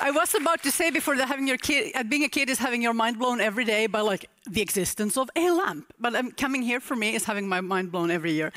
I was about to say before that having your kid, uh, being a kid is having your mind blown every day by like the existence of a lamp. But um, coming here for me is having my mind blown every year.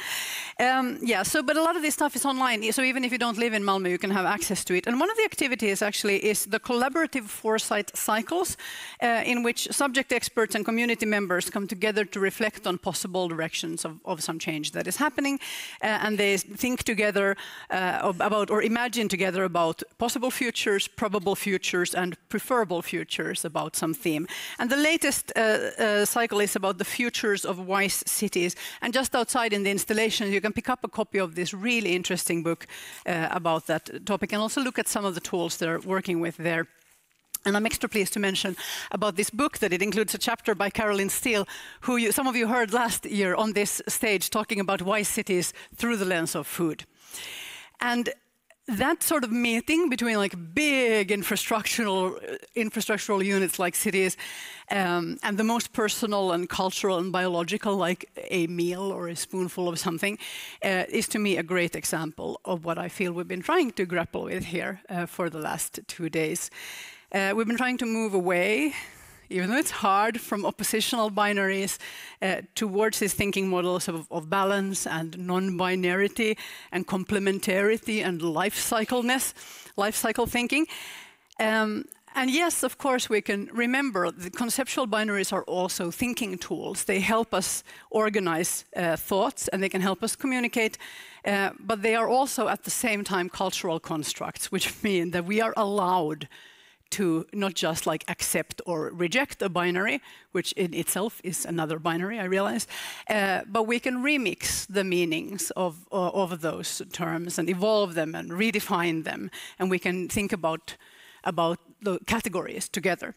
Um, yeah, so but a lot of this stuff is online. So even if you don't live in Malmö, you can have access to it. And one of the activities actually is the collaborative foresight cycles, uh, in which subject experts and community members come together to reflect on possible directions of, of some change that is happening, uh, and they think together uh, about or imagine together about possible futures, probable futures, and preferable futures about some theme. And the latest uh, cycle is about the futures of wise cities. And just outside in the installation, you can pick up a copy of this really interesting book uh, about that topic and also look at some of the tools they're working with there. And I'm extra pleased to mention about this book that it includes a chapter by Caroline Steele, who you, some of you heard last year on this stage talking about wise cities through the lens of food. And that sort of meeting between like big infrastructural infrastructural units like cities um, and the most personal and cultural and biological like a meal or a spoonful of something uh, is to me a great example of what I feel we've been trying to grapple with here uh, for the last two days. Uh, we've been trying to move away even though it's hard, from oppositional binaries uh, towards these thinking models of, of balance and non-binarity and complementarity and life cycleness, life cycle thinking. Um, and yes, of course, we can remember the conceptual binaries are also thinking tools. They help us organize uh, thoughts and they can help us communicate, uh, but they are also at the same time cultural constructs, which mean that we are allowed to not just like accept or reject a binary, which in itself is another binary, I realize, uh, but we can remix the meanings of, uh, of those terms and evolve them and redefine them, and we can think about, about the categories together.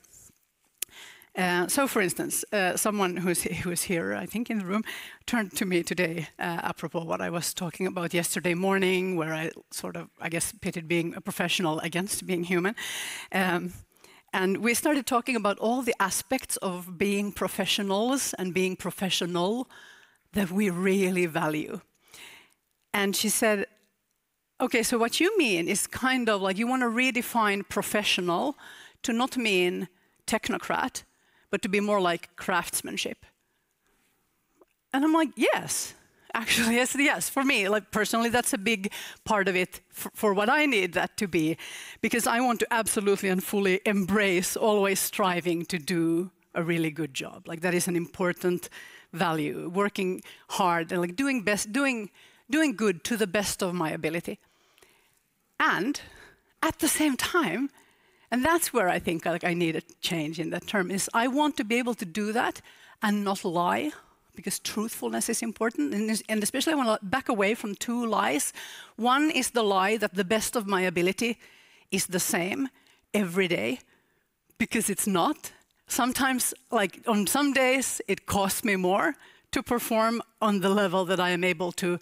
Uh, so, for instance, uh, someone who's, who's here, I think, in the room, turned to me today uh, apropos what I was talking about yesterday morning, where I sort of, I guess, pitted being a professional against being human. Um, and we started talking about all the aspects of being professionals and being professional that we really value. And she said, okay, so what you mean is kind of like you want to redefine professional to not mean technocrat, but to be more like craftsmanship. And I'm like, yes, actually, yes, yes. For me, like personally, that's a big part of it for, for, what I need that to be, because I want to absolutely and fully embrace always striving to do a really good job. Like that is an important value, working hard and like doing best, doing, doing good to the best of my ability. And at the same time, and that's where I think like, I need a change in that term, is I want to be able to do that and not lie, because truthfulness is important. And, and especially I want to back away from two lies. One is the lie that the best of my ability is the same every day, because it's not. Sometimes, like on some days, it costs me more to perform on the level that I am able to.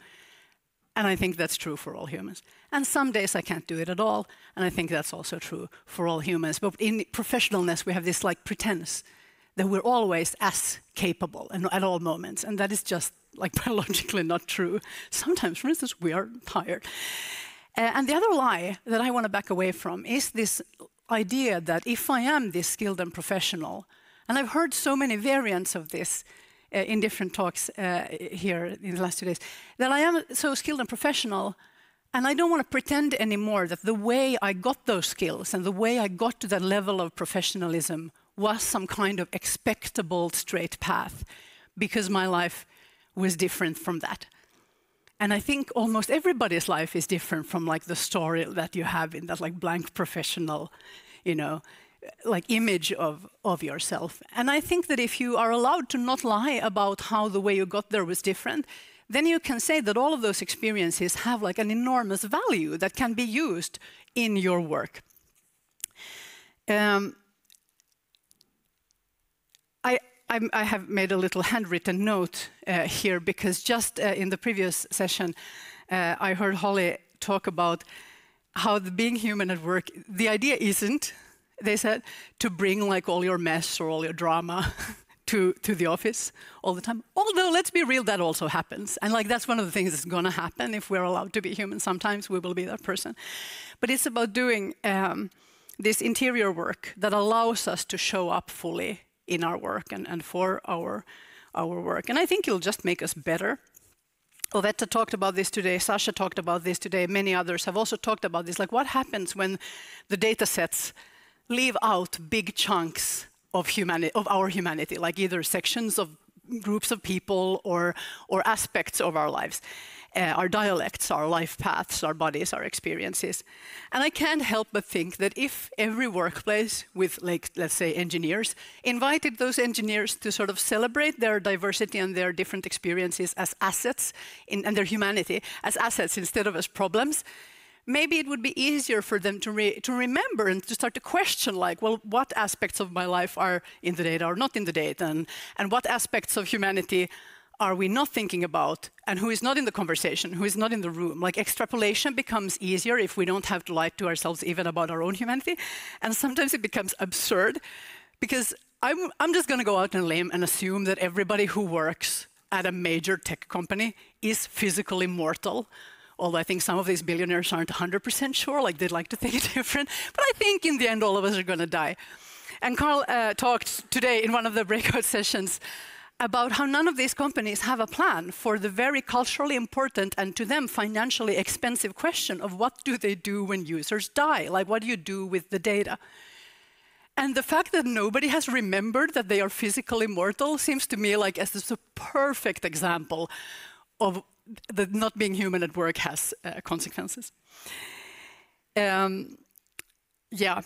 And I think that's true for all humans. And some days I can't do it at all. And I think that's also true for all humans. But in professionalness, we have this like pretense that we're always as capable and at all moments. And that is just like biologically not true. Sometimes, for instance, we are tired. Uh, and the other lie that I want to back away from is this idea that if I am this skilled and professional, and I've heard so many variants of this in different talks uh, here in the last two days, that I am so skilled and professional and I don't want to pretend anymore that the way I got those skills and the way I got to that level of professionalism was some kind of expectable straight path because my life was different from that. And I think almost everybody's life is different from like the story that you have in that like blank professional, you know, like image of, of yourself. And I think that if you are allowed to not lie about how the way you got there was different, then you can say that all of those experiences have like an enormous value that can be used in your work. Um, I, I, I, have made a little handwritten note uh, here because just uh, in the previous session, uh, I heard Holly talk about how the being human at work, the idea isn't, they said, to bring like all your mess or all your drama to, to the office all the time. Although, let's be real, that also happens. And like that's one of the things that's going to happen if we're allowed to be human. Sometimes we will be that person. But it's about doing um, this interior work that allows us to show up fully in our work and, and for our, our work. And I think it'll just make us better. Oveta talked about this today, Sasha talked about this today, many others have also talked about this. Like, what happens when the data sets leave out big chunks of, humani- of our humanity, like either sections of groups of people or, or aspects of our lives? uh, our dialects, our life paths, our bodies, our experiences. And I can't help but think that if every workplace with, like, let's say, engineers, invited those engineers to sort of celebrate their diversity and their different experiences as assets in, and their humanity as assets instead of as problems, maybe it would be easier for them to, re to remember and to start to question, like, well, what aspects of my life are in the data or not in the data, and, and what aspects of humanity are we not thinking about and who is not in the conversation, who is not in the room. Like extrapolation becomes easier if we don't have to lie to ourselves even about our own humanity. And sometimes it becomes absurd because I'm, I'm just going to go out on a limb and assume that everybody who works at a major tech company is physically mortal. Although I think some of these billionaires aren't 100% sure, like they'd like to think it different. But I think in the end, all of us are going to die. And Carl uh, talked today in one of the breakout sessions about how none of these companies have a plan for the very culturally important and to them financially expensive question of what do they do when users die? Like, what do you do with the data? And the fact that nobody has remembered that they are physically mortal seems to me like as a perfect example of that not being human at work has uh, consequences. Um, yeah.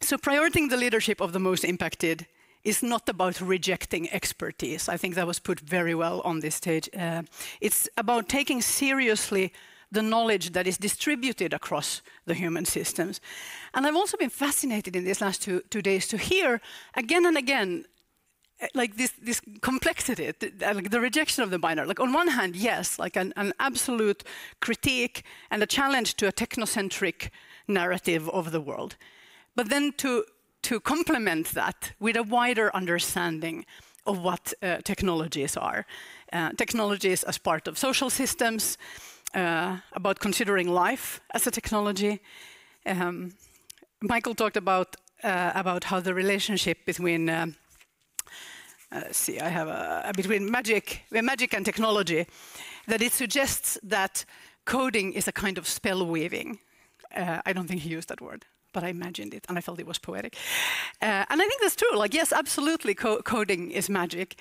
So prioritizing the leadership of the most impacted is not about rejecting expertise. I think that was put very well on this stage. Uh, it's about taking seriously the knowledge that is distributed across the human systems. And I've also been fascinated in these last two, two days to hear again and again like this, this complexity, the, like the rejection of the binary. Like on one hand, yes, like an, an absolute critique and a challenge to a technocentric narrative of the world. But then to to complement that with a wider understanding of what uh, technologies are. Uh, technologies as part of social systems, uh, about considering life as a technology. Um, Michael talked about, uh, about how the relationship between uh, uh, see, I have a, between magic, magic and technology, that it suggests that coding is a kind of spell weaving. I don't think he used that word but I imagined it and I felt it was poetic. Uh, and I think that's true. Like, yes, absolutely, co coding is magic.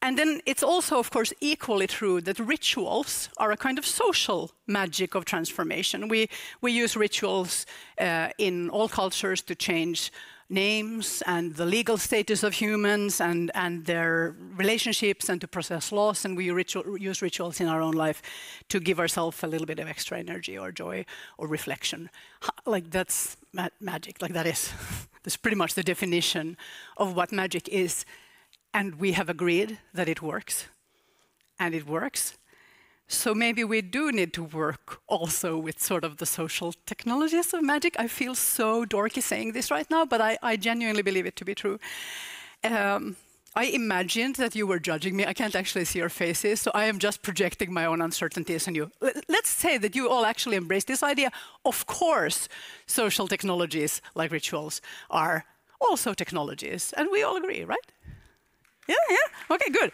And then it's also, of course, equally true that rituals are a kind of social magic of transformation. We, we use rituals uh, in all cultures to change names and the legal status of humans and, and their relationships and to process loss. And we ritual, use rituals in our own life to give ourselves a little bit of extra energy or joy or reflection. Like that's ma magic, like that is. that's pretty much the definition of what magic is. And we have agreed that it works. And it works. So maybe we do need to work also with sort of the social technologies of magic. I feel so dorky saying this right now, but I, I genuinely believe it to be true. Um, I imagined that you were judging me. I can't actually see your faces, so I am just projecting my own uncertainties on you. Let's say that you all actually embrace this idea. Of course, social technologies like rituals are also technologies, and we all agree, right? Yeah, yeah. Okay, good.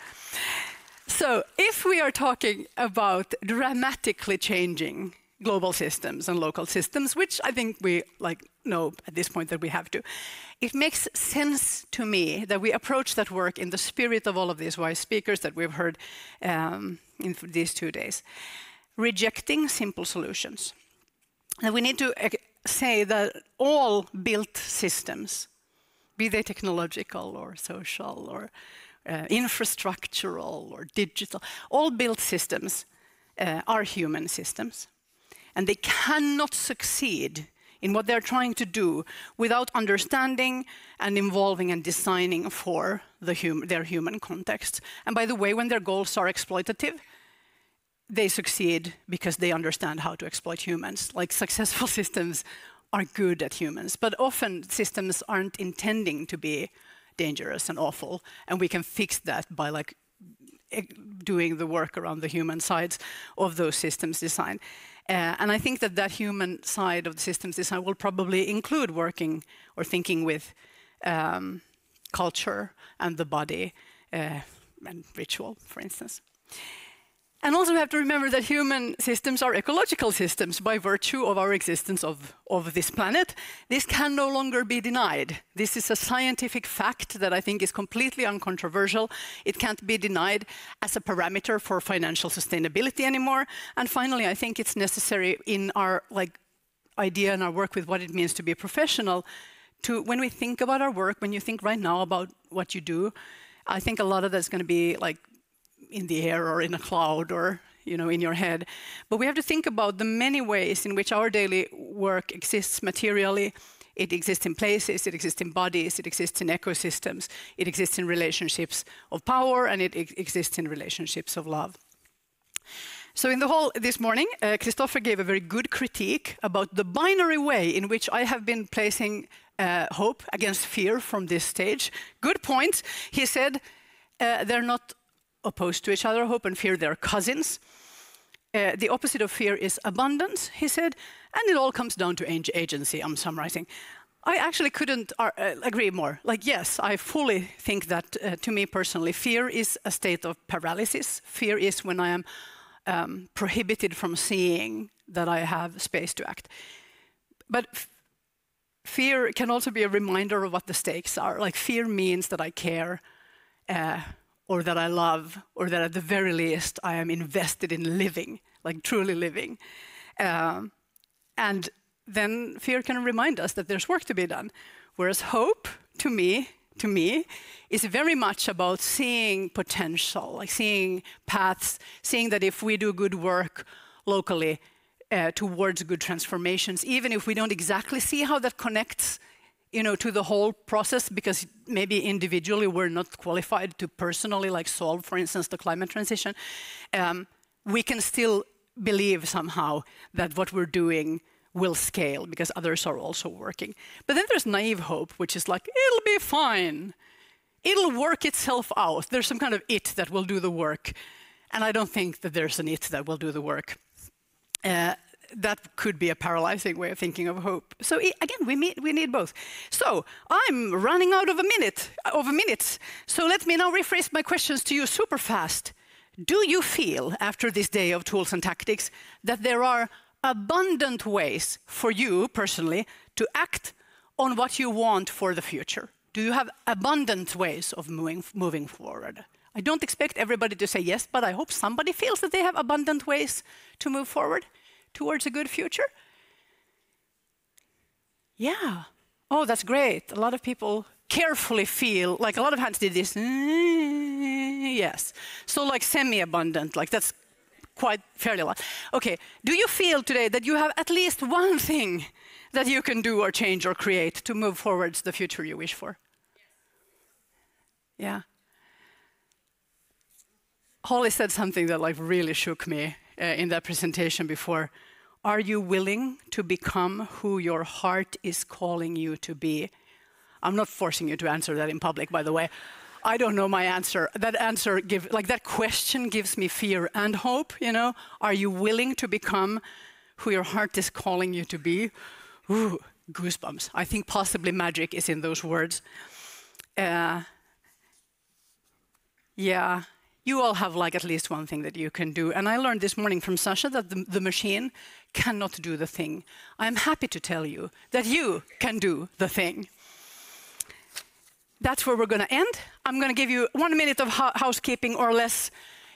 So if we are talking about dramatically changing global systems and local systems, which I think we like know at this point that we have to, it makes sense to me that we approach that work in the spirit of all of these wise speakers that we've heard um, in these two days, rejecting simple solutions. And we need to uh, say that all built systems, be they technological or social or uh, infrastructural or digital, all built systems uh, are human systems. And they cannot succeed in what they're trying to do without understanding and involving and designing for the hum their human context. And by the way, when their goals are exploitative, they succeed because they understand how to exploit humans. Like successful systems are good at humans, but often systems aren't intending to be dangerous and awful, and we can fix that by like doing the work around the human sides of those systems design. Uh, and I think that that human side of the systems design will probably include working or thinking with um, culture and the body uh, and ritual, for instance. And also we have to remember that human systems are ecological systems by virtue of our existence of, of this planet. This can no longer be denied. This is a scientific fact that I think is completely uncontroversial. It can't be denied as a parameter for financial sustainability anymore. And finally, I think it's necessary in our like idea and our work with what it means to be a professional to when we think about our work, when you think right now about what you do, I think a lot of that's going to be like in the air or in a cloud or you know in your head. But we have to think about the many ways in which our daily work exists materially. It exists in places it exists in bodies it exists in ecosystems it exists in relationships of power and it exists in relationships of love. So in the hall this morning uh, christopher gave a very good critique about the binary way in which i have been placing uh, hope against fear from this stage. Good point. He said uh, they're not opposed to each other. Hope and fear, they're cousins. Uh, the opposite of fear is abundance, he said, and it all comes down to agency, I'm summarizing. I actually couldn't uh, agree more. Like, yes, I fully think that uh, to me personally, fear is a state of paralysis. Fear is when I am um, prohibited from seeing that I have space to act. But fear can also be a reminder of what the stakes are. Like, fear means that I care. Or that I love, or that at the very least I am invested in living, like truly living. Um, and then fear can remind us that there's work to be done. Whereas hope, to me, to me, is very much about seeing potential, like seeing paths, seeing that if we do good work locally uh, towards good transformations, even if we don't exactly see how that connects you know, to the whole process because maybe individually we're not qualified to personally like solve, for instance, the climate transition, um, we can still believe somehow that what we're doing will scale because others are also working. But then there's naive hope, which is like, it'll be fine. It'll work itself out. There's some kind of it that will do the work. And I don't think that there's an it that will do the work. Uh, that could be a paralyzing way of thinking of hope. So again, we, meet, we need both. So I'm running out of a minute, of a minute. So let me now rephrase my questions to you super fast. Do you feel, after this day of tools and tactics, that there are abundant ways for you personally to act on what you want for the future? Do you have abundant ways of moving, moving forward? I don't expect everybody to say yes, but I hope somebody feels that they have abundant ways to move forward towards a good future? Yeah. Oh, that's great. A lot of people carefully feel like a lot of hands did this. Yes. So, like semi abundant, like that's quite fairly a lot. Okay. Do you feel today that you have at least one thing that you can do or change or create to move forwards the future you wish for? Yeah. Holly said something that like really shook me in that presentation before. Are you willing to become who your heart is calling you to be? I'm not forcing you to answer that in public, by the way. I don't know my answer. That answer give like that question gives me fear and hope, you know? Are you willing to become who your heart is calling you to be? Ooh, goosebumps. I think possibly magic is in those words. Uh, yeah you all have like at least one thing that you can do. And I learned this morning from Sasha that the, the machine cannot do the thing. I'm happy to tell you that you can do the thing. That's where we're going to end. I'm going to give you one minute of housekeeping or less.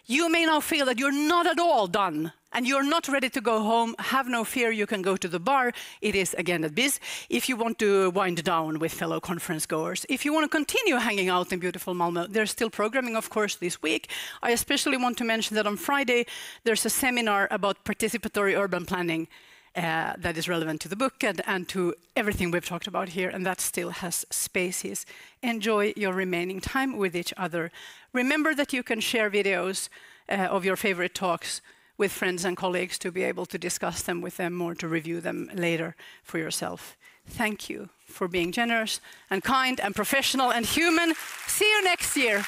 You may now feel that you're not at all done and you're not ready to go home, have no fear, you can go to the bar. It is again at BIS. If you want to wind down with fellow conference goers, if you want to continue hanging out in beautiful Malmö, there's still programming, of course, this week. I especially want to mention that on Friday, there's a seminar about participatory urban planning. Uh, that is relevant to the book and, and to everything we've talked about here, and that still has spaces. Enjoy your remaining time with each other. Remember that you can share videos uh, of your favorite talks with friends and colleagues to be able to discuss them with them or to review them later for yourself. Thank you for being generous and kind and professional and human. See you next year.